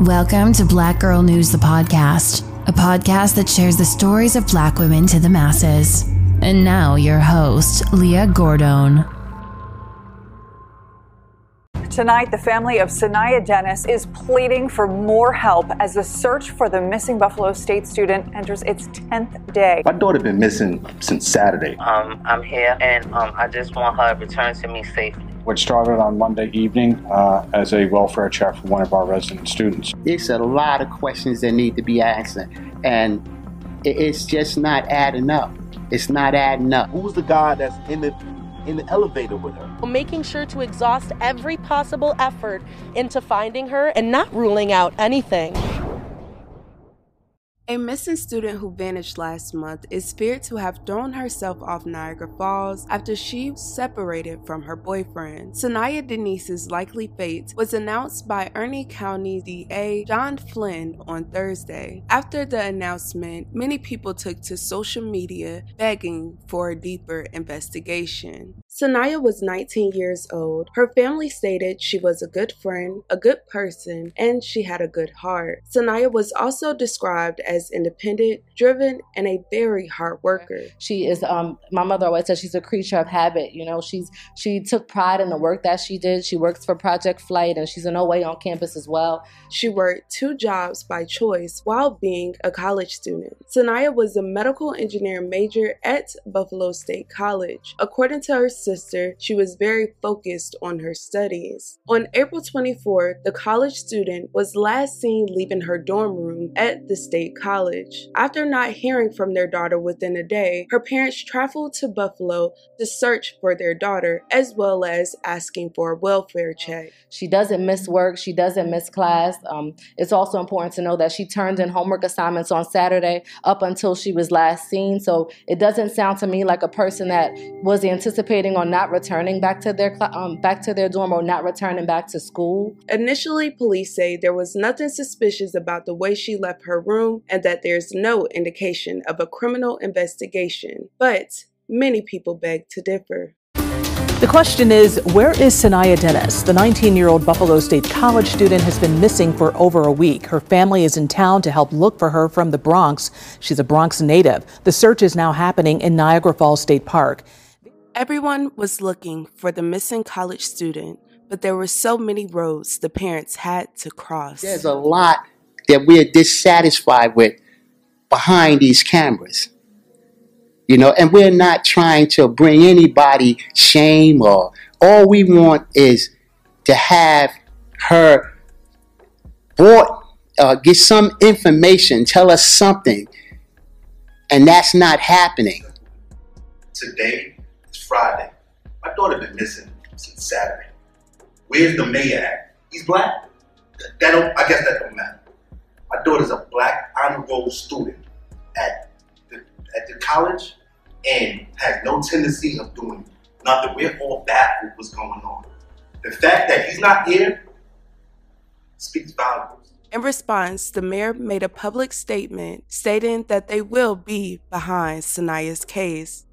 Welcome to Black Girl News, the podcast, a podcast that shares the stories of black women to the masses. And now, your host, Leah Gordon. Tonight, the family of Sanaya Dennis is pleading for more help as the search for the missing Buffalo State student enters its 10th day. My daughter has been missing since Saturday. Um, I'm here, and um, I just want her returned to me safely. Which started on Monday evening uh, as a welfare check for one of our resident students. It's a lot of questions that need to be answered, and it's just not adding up. It's not adding up. Who's the guy that's in the in the elevator with her? Making sure to exhaust every possible effort into finding her and not ruling out anything. A missing student who vanished last month is feared to have thrown herself off Niagara Falls after she separated from her boyfriend. Sanaya Dennis's likely fate was announced by Erie County DA John Flynn on Thursday. After the announcement, many people took to social media begging for a deeper investigation. Sanaya was 19 years old. Her family stated she was a good friend, a good person, and she had a good heart. Sanaya was also described as independent, driven, and a very hard worker. She is um my mother always said she's a creature of habit, you know. She's she took pride in the work that she did. She works for Project Flight and she's an OA on campus as well. She worked two jobs by choice while being a college student. Sanaya was a medical engineering major at Buffalo State College. According to her sister, she was very focused on her studies. On April 24th, the college student was last seen leaving her dorm room at the state college. After not hearing from their daughter within a day, her parents traveled to Buffalo to search for their daughter as well as asking for a welfare check. She doesn't miss work, she doesn't miss class. Um, it's also important to know that she turned in homework assignments on Saturday up until she was last seen. So it doesn't sound to me like a person that was anticipating on not returning back to their um, back to their dorm or not returning back to school. Initially, police say there was nothing suspicious about the way she left her room and that there's no indication of a criminal investigation. But many people beg to differ. The question is where is Sanaya Dennis? The 19 year old Buffalo State College student has been missing for over a week. Her family is in town to help look for her from the Bronx. She's a Bronx native. The search is now happening in Niagara Falls State Park. Everyone was looking for the missing college student, but there were so many roads the parents had to cross. There's a lot that we're dissatisfied with behind these cameras. You know, and we're not trying to bring anybody shame or all we want is to have her brought, uh, get some information, tell us something, and that's not happening. Today is Friday. My daughter been missing since Saturday. Where's the mayor at? He's black. That don't. I guess that don't matter. My daughter's a black honor roll student at the, at the college and has no tendency of doing nothing. We're all baffled what's going on. The fact that he's not here speaks volumes. In response, the mayor made a public statement stating that they will be behind Sanaya's case.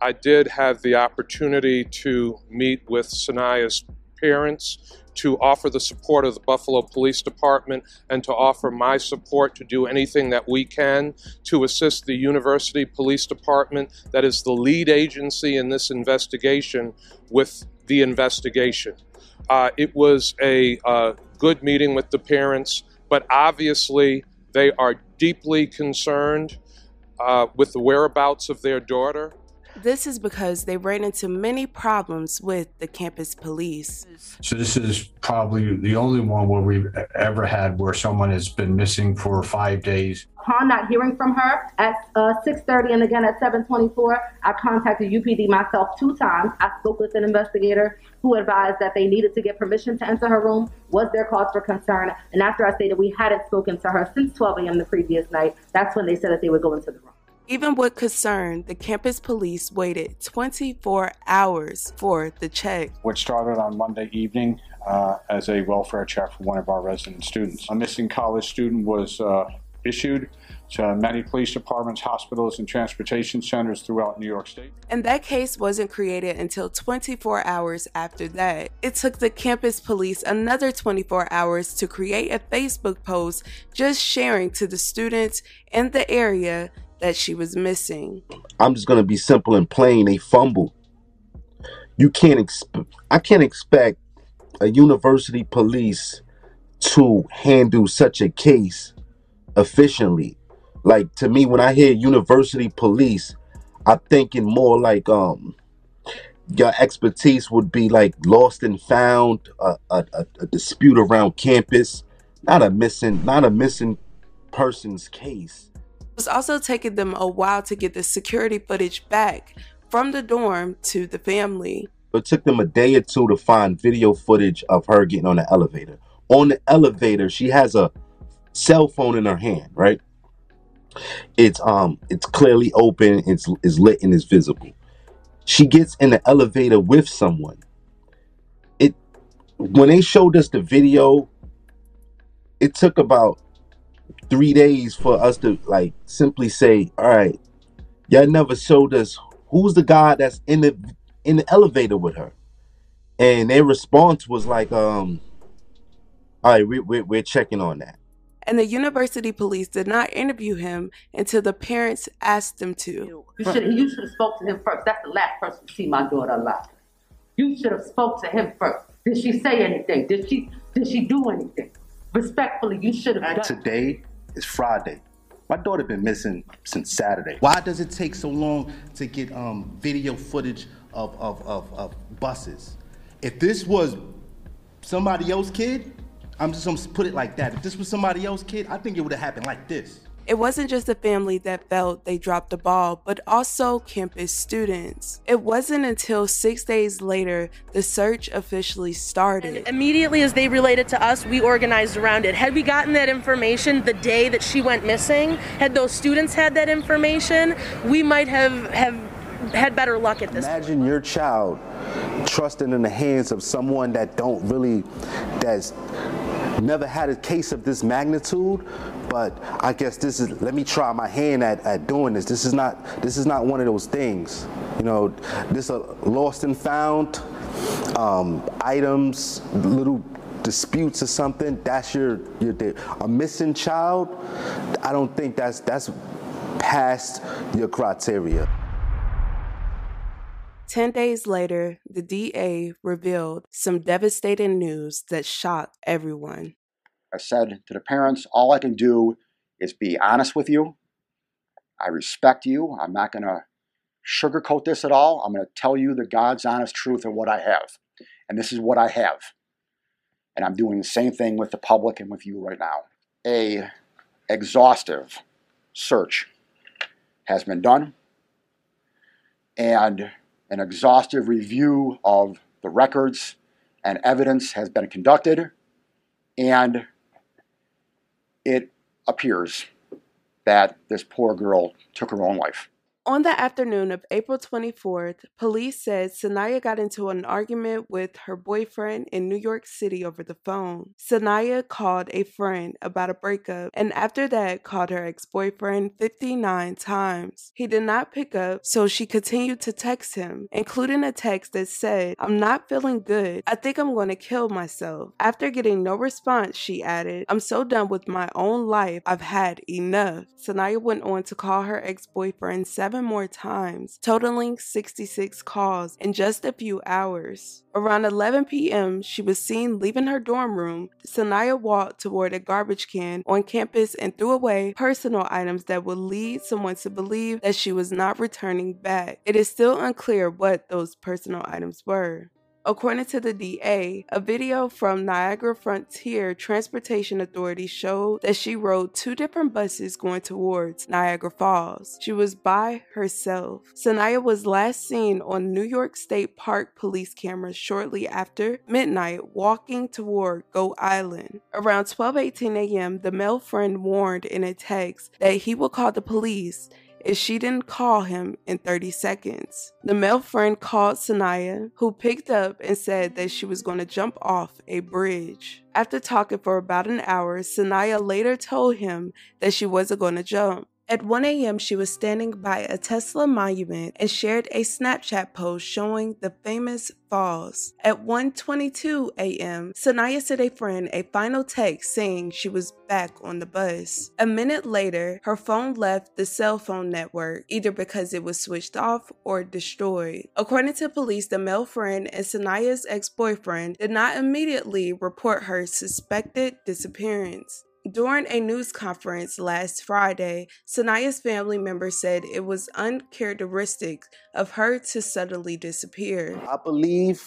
I did have the opportunity to meet with Sanaya's parents to offer the support of the Buffalo Police Department and to offer my support to do anything that we can to assist the University Police Department, that is the lead agency in this investigation, with the investigation. Uh, it was a uh, good meeting with the parents, but obviously they are deeply concerned uh, with the whereabouts of their daughter. This is because they ran into many problems with the campus police. So this is probably the only one where we've ever had where someone has been missing for five days. Upon not hearing from her at uh, 6:30 and again at 7:24, I contacted UPD myself two times. I spoke with an investigator who advised that they needed to get permission to enter her room. Was there cause for concern? And after I stated we hadn't spoken to her since 12 a.m. the previous night, that's when they said that they would go into the room. Even with concern, the campus police waited 24 hours for the check. Which started on Monday evening uh, as a welfare check for one of our resident students. A missing college student was uh, issued to many police departments, hospitals, and transportation centers throughout New York State. And that case wasn't created until 24 hours after that. It took the campus police another 24 hours to create a Facebook post just sharing to the students in the area that she was missing. I'm just gonna be simple and plain. They fumbled. You can't expect. I can't expect a university police to handle such a case efficiently. Like to me, when I hear university police, I'm thinking more like um your expertise would be like lost and found, a, a, a dispute around campus, not a missing, not a missing person's case. Was also taking them a while to get the security footage back from the dorm to the family. It took them a day or two to find video footage of her getting on the elevator. On the elevator, she has a cell phone in her hand, right? It's um it's clearly open, it's is lit and is visible. She gets in the elevator with someone. It when they showed us the video, it took about three days for us to like simply say, all right, y'all never showed us who's the guy that's in the in the elevator with her. And their response was like, um, all right, we, we, we're checking on that. And the university police did not interview him until the parents asked them to. You should you should have spoke to him first. That's the last person to see my daughter alive. You should have spoke to him first. Did she say anything? Did she did she do anything? Respectfully, you should have done. Today is Friday. My daughter been missing since Saturday. Why does it take so long to get um, video footage of, of, of, of buses? If this was somebody else's kid, I'm just gonna put it like that. If this was somebody else's kid, I think it would have happened like this. It wasn't just the family that felt they dropped the ball, but also campus students. It wasn't until six days later the search officially started. And immediately as they related to us, we organized around it. Had we gotten that information the day that she went missing, had those students had that information, we might have, have had better luck at this Imagine point. your child trusting in the hands of someone that don't really, that's never had a case of this magnitude. But I guess this is. Let me try my hand at, at doing this. This is not. This is not one of those things. You know, this a lost and found um, items, little disputes or something. That's your your a missing child. I don't think that's that's past your criteria. 10 days later, the DA revealed some devastating news that shocked everyone. I said to the parents, all I can do is be honest with you. I respect you. I'm not going to sugarcoat this at all. I'm going to tell you the God's honest truth of what I have. And this is what I have. And I'm doing the same thing with the public and with you right now. A exhaustive search has been done. And an exhaustive review of the records and evidence has been conducted, and it appears that this poor girl took her own life. On the afternoon of April 24th, police said Sanaya got into an argument with her boyfriend in New York City over the phone. Sanaya called a friend about a breakup and after that called her ex boyfriend 59 times. He did not pick up, so she continued to text him, including a text that said, I'm not feeling good. I think I'm going to kill myself. After getting no response, she added, I'm so done with my own life. I've had enough. Sanaya went on to call her ex boyfriend seven more times, totaling 66 calls in just a few hours. Around 11 p.m., she was seen leaving her dorm room. Sanaya walked toward a garbage can on campus and threw away personal items that would lead someone to believe that she was not returning back. It is still unclear what those personal items were. According to the DA, a video from Niagara Frontier Transportation Authority showed that she rode two different buses going towards Niagara Falls. She was by herself. Sanaya was last seen on New York State Park police cameras shortly after midnight walking toward Goat Island. Around 12:18 a.m., the male friend warned in a text that he will call the police if she didn't call him in 30 seconds. The male friend called Sanaya, who picked up and said that she was going to jump off a bridge. After talking for about an hour, Sanaya later told him that she wasn't going to jump. At 1 a.m., she was standing by a Tesla monument and shared a Snapchat post showing the famous falls. At 1:22 a.m., Sanaya sent a friend a final text saying she was back on the bus. A minute later, her phone left the cell phone network, either because it was switched off or destroyed. According to police, the male friend and Sanaya's ex-boyfriend did not immediately report her suspected disappearance. During a news conference last Friday, Sanaya's family members said it was uncharacteristic of her to suddenly disappear. I believe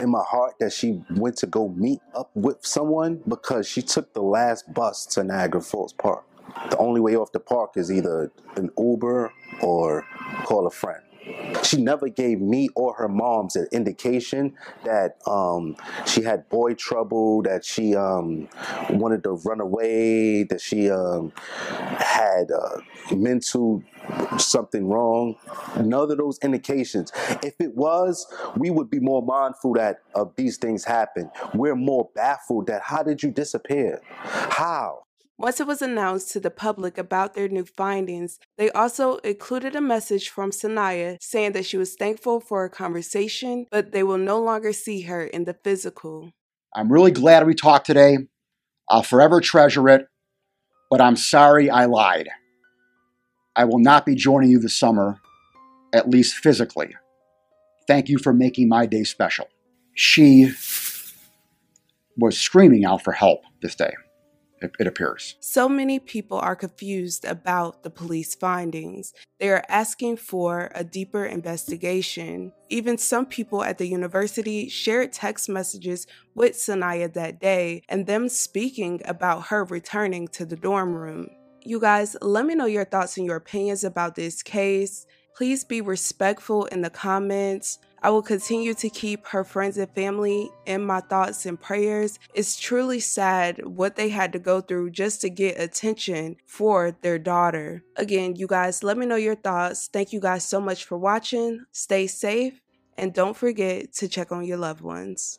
in my heart that she went to go meet up with someone because she took the last bus to Niagara Falls Park. The only way off the park is either an Uber or call a friend she never gave me or her moms an indication that um, she had boy trouble, that she um, wanted to run away, that she um, had uh, mental something wrong. None of those indications. If it was, we would be more mindful that of these things happen. We're more baffled that how did you disappear? How? Once it was announced to the public about their new findings, they also included a message from Sanaya saying that she was thankful for a conversation, but they will no longer see her in the physical. I'm really glad we talked today. I'll forever treasure it, but I'm sorry I lied. I will not be joining you this summer, at least physically. Thank you for making my day special. She was screaming out for help this day it, appears. So many people are confused about the police findings. They are asking for a deeper investigation. Even some people at the university shared text messages with Sanaya that day and them speaking about her returning to the dorm room. You guys, let me know your thoughts and your opinions about this case. Please be respectful in the comments. I will continue to keep her friends and family in my thoughts and prayers. It's truly sad what they had to go through just to get attention for their daughter. Again, you guys, let me know your thoughts. Thank you guys so much for watching. Stay safe and don't forget to check on your loved ones.